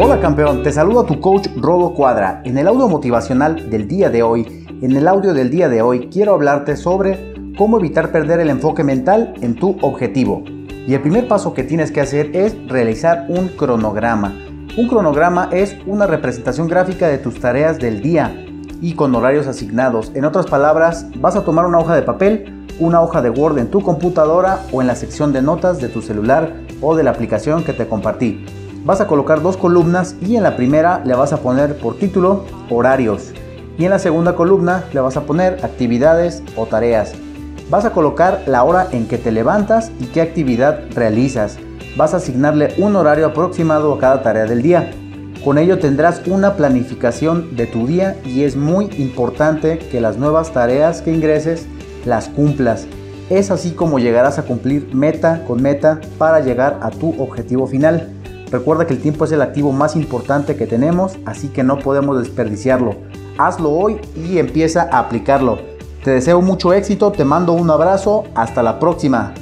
Hola campeón, te saludo a tu coach Rodo Cuadra. En el audio motivacional del día de hoy, en el audio del día de hoy quiero hablarte sobre cómo evitar perder el enfoque mental en tu objetivo. Y el primer paso que tienes que hacer es realizar un cronograma. Un cronograma es una representación gráfica de tus tareas del día y con horarios asignados. En otras palabras, vas a tomar una hoja de papel, una hoja de Word en tu computadora o en la sección de notas de tu celular o de la aplicación que te compartí vas a colocar dos columnas y en la primera le vas a poner por título horarios y en la segunda columna le vas a poner actividades o tareas. Vas a colocar la hora en que te levantas y qué actividad realizas. Vas a asignarle un horario aproximado a cada tarea del día. Con ello tendrás una planificación de tu día y es muy importante que las nuevas tareas que ingreses las cumplas. Es así como llegarás a cumplir meta con meta para llegar a tu objetivo final. Recuerda que el tiempo es el activo más importante que tenemos, así que no podemos desperdiciarlo. Hazlo hoy y empieza a aplicarlo. Te deseo mucho éxito, te mando un abrazo, hasta la próxima.